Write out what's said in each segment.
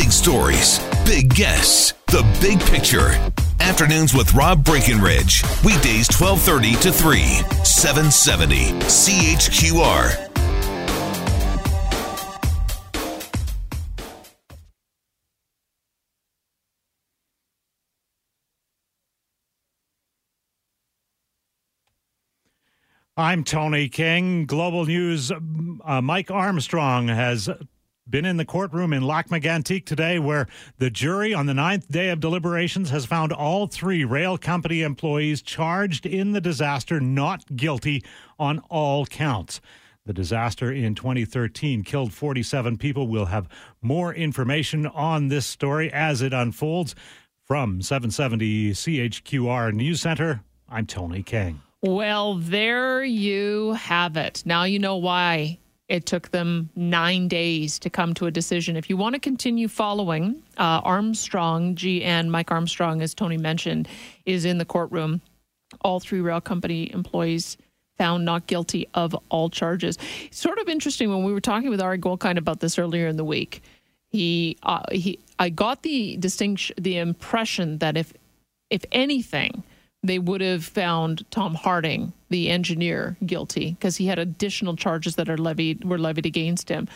Big stories, big guests, the big picture. Afternoons with Rob Breckenridge. Weekdays 1230 to 3, 770 CHQR. I'm Tony King. Global News. Uh, Mike Armstrong has been in the courtroom in Lac Megantic today, where the jury on the ninth day of deliberations has found all three rail company employees charged in the disaster not guilty on all counts. The disaster in 2013 killed 47 people. We'll have more information on this story as it unfolds. From 770 CHQR News Center, I'm Tony King. Well, there you have it. Now you know why it took them nine days to come to a decision. If you want to continue following, uh, Armstrong, GN, Mike Armstrong, as Tony mentioned, is in the courtroom. All three rail company employees found not guilty of all charges. Sort of interesting when we were talking with Ari Goldkind about this earlier in the week. He, uh, he, I got the distinction, the impression that if, if anything, they would have found Tom Harding, the engineer, guilty because he had additional charges that are levied were levied against him.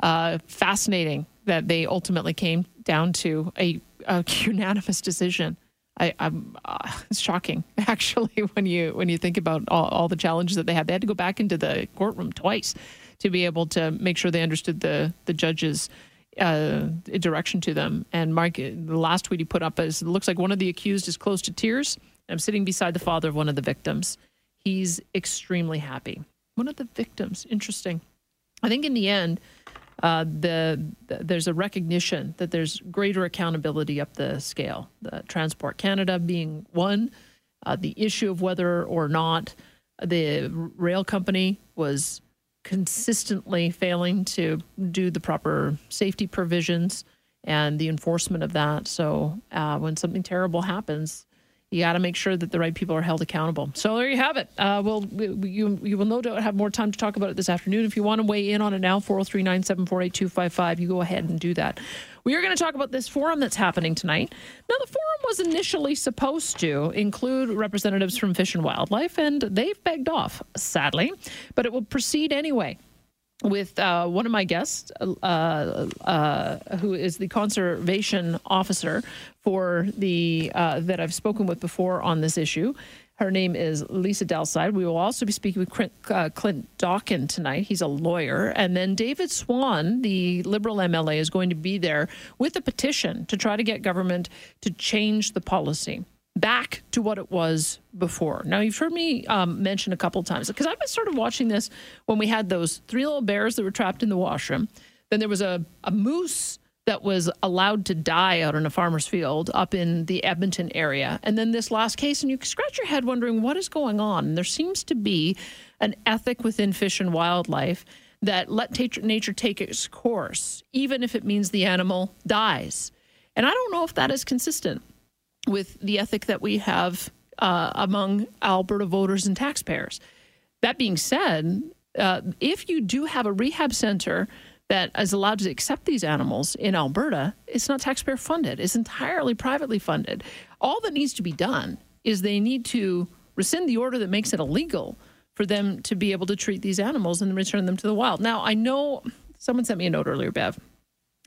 Uh, fascinating that they ultimately came down to a, a unanimous decision. I, am uh, it's shocking actually when you when you think about all, all the challenges that they had. They had to go back into the courtroom twice to be able to make sure they understood the the judge's uh, direction to them. And Mark, the last tweet he put up is, "It looks like one of the accused is close to tears." I'm sitting beside the father of one of the victims. He's extremely happy. One of the victims, interesting. I think in the end, uh, the, the, there's a recognition that there's greater accountability up the scale. The Transport Canada being one, uh, the issue of whether or not the rail company was consistently failing to do the proper safety provisions and the enforcement of that. So uh, when something terrible happens, you got to make sure that the right people are held accountable. So there you have it. Uh, well, you you will no doubt have more time to talk about it this afternoon. If you want to weigh in on it now, 403 974 8255, you go ahead and do that. We are going to talk about this forum that's happening tonight. Now, the forum was initially supposed to include representatives from Fish and Wildlife, and they've begged off, sadly, but it will proceed anyway with uh, one of my guests, uh, uh, who is the conservation officer for the uh, that I've spoken with before on this issue. Her name is Lisa Dahlseide. We will also be speaking with Clint, uh, Clint Dawkin tonight. He's a lawyer. And then David Swann, the Liberal MLA, is going to be there with a petition to try to get government to change the policy back to what it was before. Now, you've heard me um, mention a couple times because I was sort of watching this when we had those three little bears that were trapped in the washroom. Then there was a, a moose that was allowed to die out in a farmer's field up in the Edmonton area. And then this last case, and you scratch your head wondering what is going on. And there seems to be an ethic within fish and wildlife that let nature take its course, even if it means the animal dies. And I don't know if that is consistent with the ethic that we have uh, among Alberta voters and taxpayers. That being said, uh, if you do have a rehab center that is allowed to accept these animals in Alberta, it's not taxpayer funded. It's entirely privately funded. All that needs to be done is they need to rescind the order that makes it illegal for them to be able to treat these animals and return them to the wild. Now, I know someone sent me a note earlier, Bev.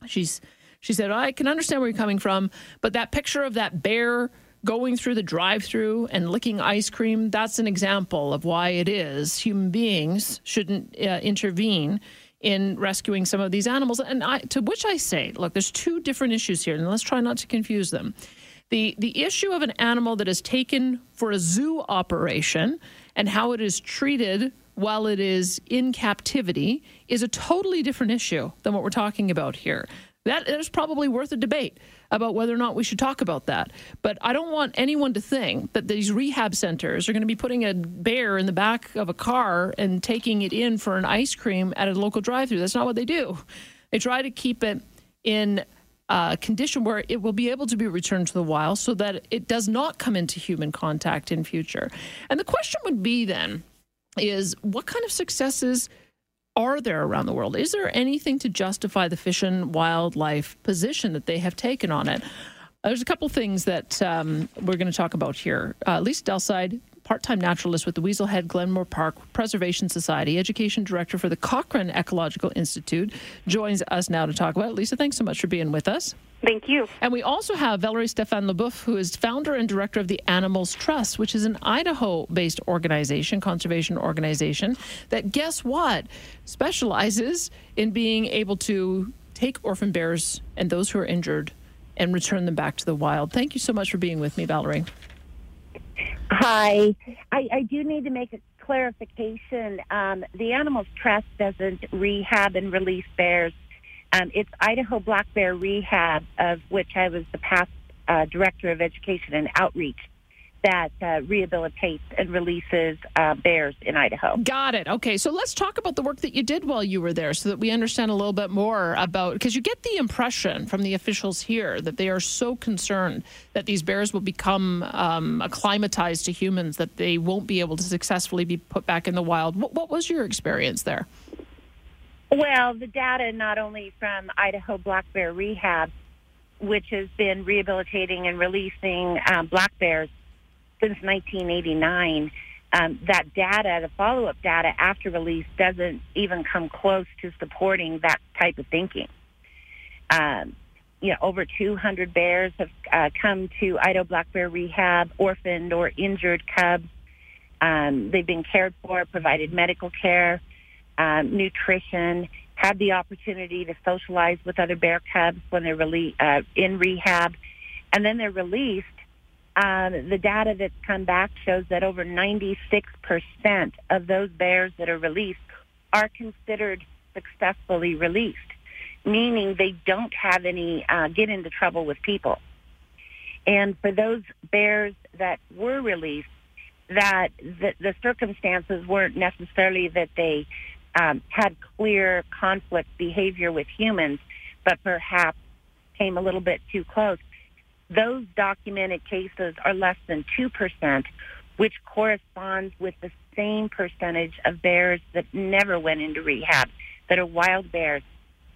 She's she said, I can understand where you're coming from, but that picture of that bear going through the drive through and licking ice cream, that's an example of why it is human beings shouldn't uh, intervene in rescuing some of these animals. And I, to which I say, look, there's two different issues here, and let's try not to confuse them. The, the issue of an animal that is taken for a zoo operation and how it is treated while it is in captivity is a totally different issue than what we're talking about here. That is probably worth a debate about whether or not we should talk about that. But I don't want anyone to think that these rehab centers are going to be putting a bear in the back of a car and taking it in for an ice cream at a local drive through. That's not what they do. They try to keep it in a condition where it will be able to be returned to the wild so that it does not come into human contact in future. And the question would be then is what kind of successes are there around the world? Is there anything to justify the fish and wildlife position that they have taken on it? There's a couple things that um, we're going to talk about here. Uh, Lisa Dahlseide, part-time naturalist with the Weaselhead Glenmore Park Preservation Society, education director for the Cochrane Ecological Institute, joins us now to talk about it. Lisa, thanks so much for being with us. Thank you. And we also have Valerie Stefan Leboeuf, who is founder and director of the Animals Trust, which is an Idaho based organization, conservation organization, that guess what? Specializes in being able to take orphan bears and those who are injured and return them back to the wild. Thank you so much for being with me, Valerie. Hi. I, I do need to make a clarification. Um, the Animals Trust doesn't rehab and release bears um, it's Idaho Black Bear Rehab, of which I was the past uh, director of education and outreach that uh, rehabilitates and releases uh, bears in Idaho. Got it. Okay, so let's talk about the work that you did while you were there so that we understand a little bit more about because you get the impression from the officials here that they are so concerned that these bears will become um, acclimatized to humans that they won't be able to successfully be put back in the wild. What, what was your experience there? Well, the data not only from Idaho Black Bear Rehab, which has been rehabilitating and releasing um, black bears since 1989, um, that data, the follow-up data after release, doesn't even come close to supporting that type of thinking. Um, you know, over 200 bears have uh, come to Idaho Black Bear Rehab, orphaned or injured cubs. Um, they've been cared for, provided medical care um, nutrition, had the opportunity to socialize with other bear cubs when they're rele- uh, in rehab, and then they're released. Um, the data that's come back shows that over 96% of those bears that are released are considered successfully released, meaning they don't have any uh, get into trouble with people. And for those bears that were released, that the, the circumstances weren't necessarily that they um, had clear conflict behavior with humans, but perhaps came a little bit too close. Those documented cases are less than 2%, which corresponds with the same percentage of bears that never went into rehab, that are wild bears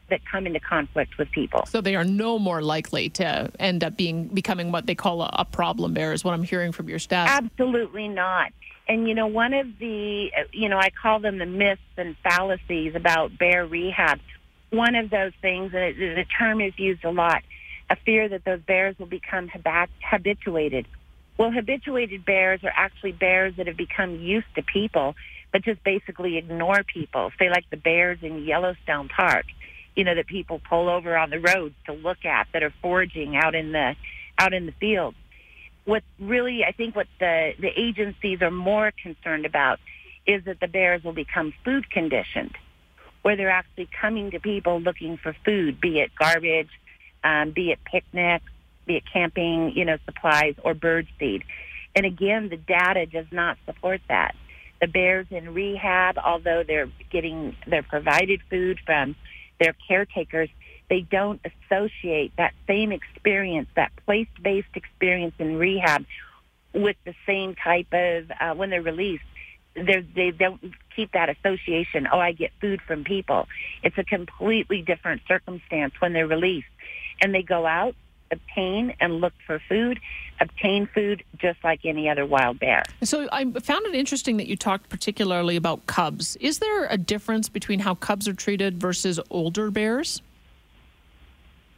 that come into conflict with people. So they are no more likely to end up being becoming what they call a, a problem bear is what I'm hearing from your staff. Absolutely not. And you know, one of the, you know, I call them the myths and fallacies about bear rehab. One of those things, and the term is used a lot, a fear that those bears will become habituated. Well, habituated bears are actually bears that have become used to people, but just basically ignore people. Say like the bears in Yellowstone Park, you know, that people pull over on the roads to look at that are foraging out in the out in the fields what really I think what the the agencies are more concerned about is that the bears will become food conditioned, where they're actually coming to people looking for food, be it garbage, um, be it picnics, be it camping, you know, supplies or bird seed. And again, the data does not support that. The bears in rehab, although they're getting they're provided food from their caretakers, they don't associate that same experience, that place-based experience in rehab with the same type of, uh, when they're released, they're, they don't keep that association, oh, I get food from people. It's a completely different circumstance when they're released. And they go out, obtain and look for food, obtain food just like any other wild bear. So I found it interesting that you talked particularly about cubs. Is there a difference between how cubs are treated versus older bears?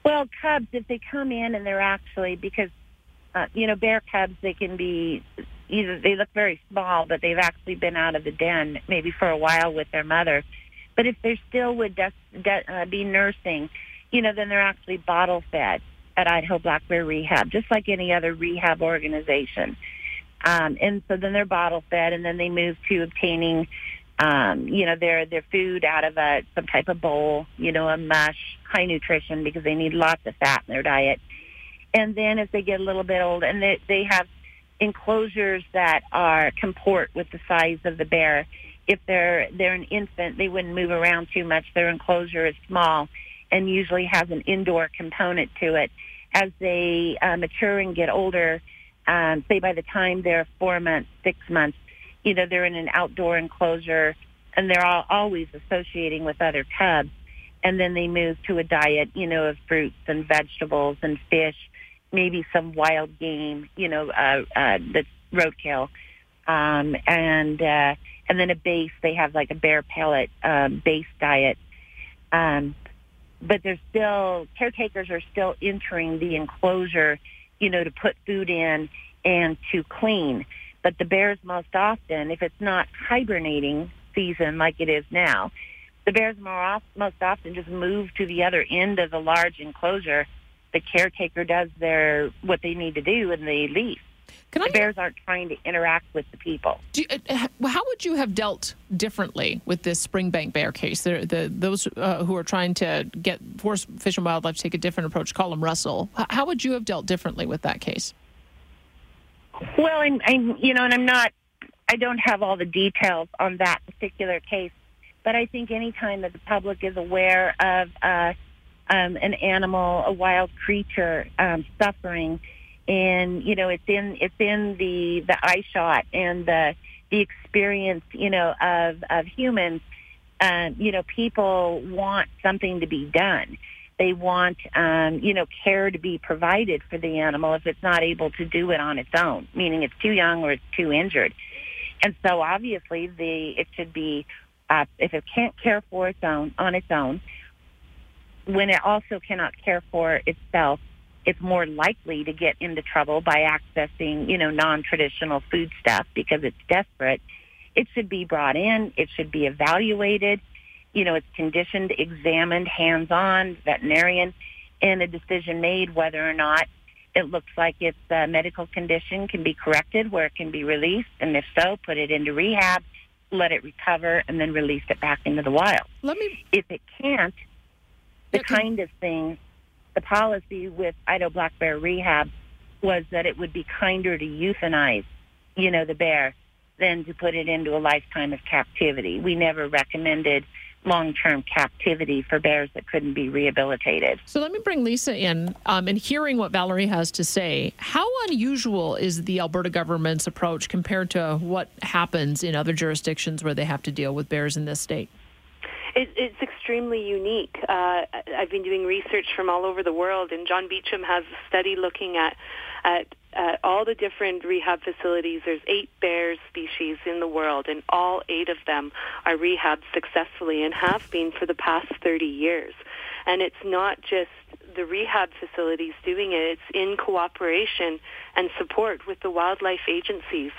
Well, cubs, if they come in and they're actually because uh, you know bear cubs, they can be either they look very small, but they've actually been out of the den maybe for a while with their mother. But if they're still would de- de- uh, be nursing, you know, then they're actually bottle fed at Idaho Black Bear Rehab, just like any other rehab organization. Um, and so then they're bottle fed, and then they move to obtaining um, you know, their their food out of a some type of bowl, you know, a mush, high nutrition because they need lots of fat in their diet. And then as they get a little bit old, and they they have enclosures that are comport with the size of the bear. If they're they're an infant, they wouldn't move around too much. Their enclosure is small and usually has an indoor component to it. As they uh, mature and get older, um, say by the time they're four months, six months, you know, they're in an outdoor enclosure and they're all, always associating with other cubs. And then they move to a diet, you know, of fruits and vegetables and fish, maybe some wild game, you know, uh, uh, that's roadkill. Um, and, uh, and then a base, they have like a bear pellet, um, base diet. Um, but there's still, caretakers are still entering the enclosure, you know, to put food in and to clean. But the bears most often, if it's not hibernating season like it is now, the bears more most often just move to the other end of the large enclosure. The caretaker does their what they need to do, and they leave. Can the I, bears aren't trying to interact with the people. do you, uh, how would you have dealt differently with this Springbank bear case? The, the, those uh, who are trying to get force Fish and Wildlife to take a different approach, call him Russell. How would you have dealt differently with that case? Well, I'm, I'm, you know, and I'm not, I don't have all the details on that particular case, but I think anytime that the public is aware of uh, um, an animal, a wild creature um, suffering, and you know, it's in it's in the the eye shot and the the experience, you know, of of humans. Um, you know, people want something to be done. They want, um, you know, care to be provided for the animal if it's not able to do it on its own, meaning it's too young or it's too injured. And so obviously the, it should be, uh, if it can't care for its own, on its own, when it also cannot care for itself, it's more likely to get into trouble by accessing, you know, non-traditional food stuff because it's desperate. It should be brought in. It should be evaluated you know, it's conditioned, examined, hands-on, veterinarian, and a decision made whether or not it looks like its uh, medical condition can be corrected, where it can be released, and if so, put it into rehab, let it recover, and then release it back into the wild. Let me. If it can't, the kind of thing, the policy with Idaho Black Bear Rehab was that it would be kinder to euthanize, you know, the bear than to put it into a lifetime of captivity. We never recommended long-term captivity for bears that couldn't be rehabilitated. So let me bring Lisa in um, and hearing what Valerie has to say. How unusual is the Alberta government's approach compared to what happens in other jurisdictions where they have to deal with bears in this state? It, it's extremely unique. Uh, I've been doing research from all over the world, and John Beecham has a study looking at at, at all the different rehab facilities. There's eight bear species in the world, and all eight of them are rehabbed successfully and have been for the past 30 years. And it's not just the rehab facilities doing it, it's in cooperation and support with the wildlife agencies.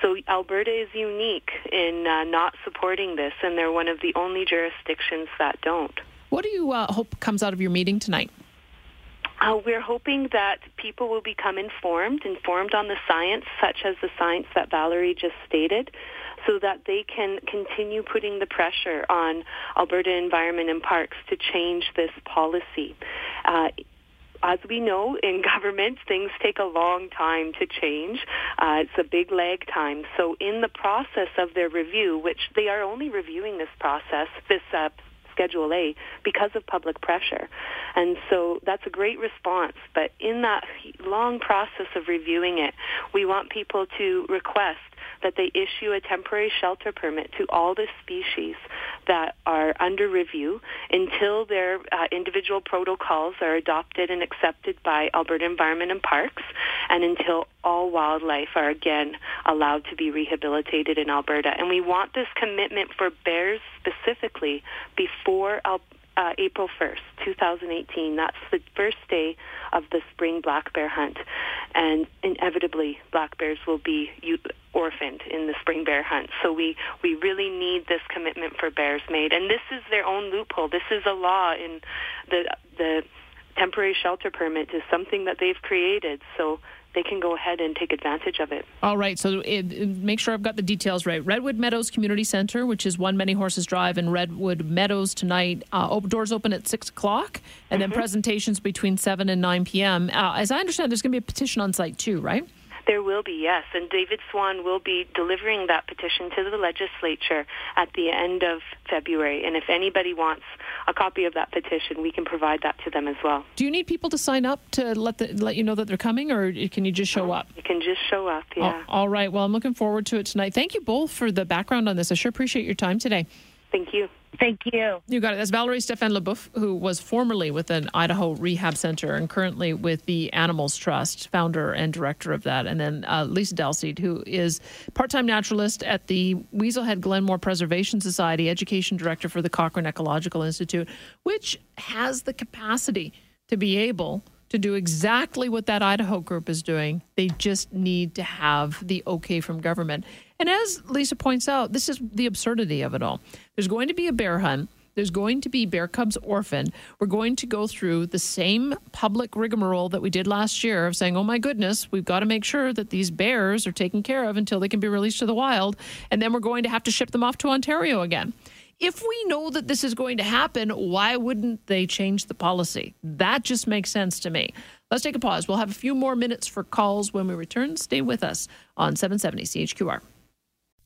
So Alberta is unique in uh, not supporting this, and they're one of the only jurisdictions that don't. What do you uh, hope comes out of your meeting tonight? Uh, we're hoping that people will become informed, informed on the science, such as the science that Valerie just stated, so that they can continue putting the pressure on Alberta Environment and Parks to change this policy. Uh, as we know in government, things take a long time to change. Uh, it's a big lag time. So, in the process of their review, which they are only reviewing this process, this uh, Schedule A, because of public pressure. And so that's a great response. But in that long process of reviewing it, we want people to request that they issue a temporary shelter permit to all the species that are under review until their uh, individual protocols are adopted and accepted by Alberta Environment and Parks and until all wildlife are again allowed to be rehabilitated in Alberta. And we want this commitment for bears specifically before Al- uh, April 1st, 2018. That's the first day of the spring black bear hunt. And inevitably, black bears will be orphaned in the spring bear hunt. So we, we really need this commitment for bears made. And this is their own loophole. This is a law in the, the temporary shelter permit is something that they've created. So they can go ahead and take advantage of it. All right. So it, it, make sure I've got the details right. Redwood Meadows Community Center, which is one Many Horses Drive in Redwood Meadows tonight. Uh, doors open at 6 o'clock, and mm-hmm. then presentations between 7 and 9 p.m. Uh, as I understand, there's going to be a petition on site too, right? There will be, yes. And David Swann will be delivering that petition to the legislature at the end of February. And if anybody wants a copy of that petition, we can provide that to them as well. Do you need people to sign up to let the, let you know that they're coming, or can you just show up? You can just show up, yeah. all right. Well, I'm looking forward to it tonight. Thank you both for the background on this. I sure appreciate your time today. Thank you. Thank you. You got it. That's Valerie Stefan Leboeuf, who was formerly with an Idaho Rehab Center and currently with the Animals Trust, founder and director of that. And then uh, Lisa Dahlseide, who is part time naturalist at the Weaselhead Glenmore Preservation Society, education director for the Cochrane Ecological Institute, which has the capacity to be able to do exactly what that Idaho group is doing. They just need to have the okay from government. And as Lisa points out, this is the absurdity of it all. There's going to be a bear hunt. There's going to be bear cubs orphaned. We're going to go through the same public rigmarole that we did last year of saying, oh my goodness, we've got to make sure that these bears are taken care of until they can be released to the wild. And then we're going to have to ship them off to Ontario again if we know that this is going to happen, why wouldn't they change the policy? That just makes sense to me. Let's take a pause. We'll have a few more minutes for calls when we return. Stay with us on 770 CHQR.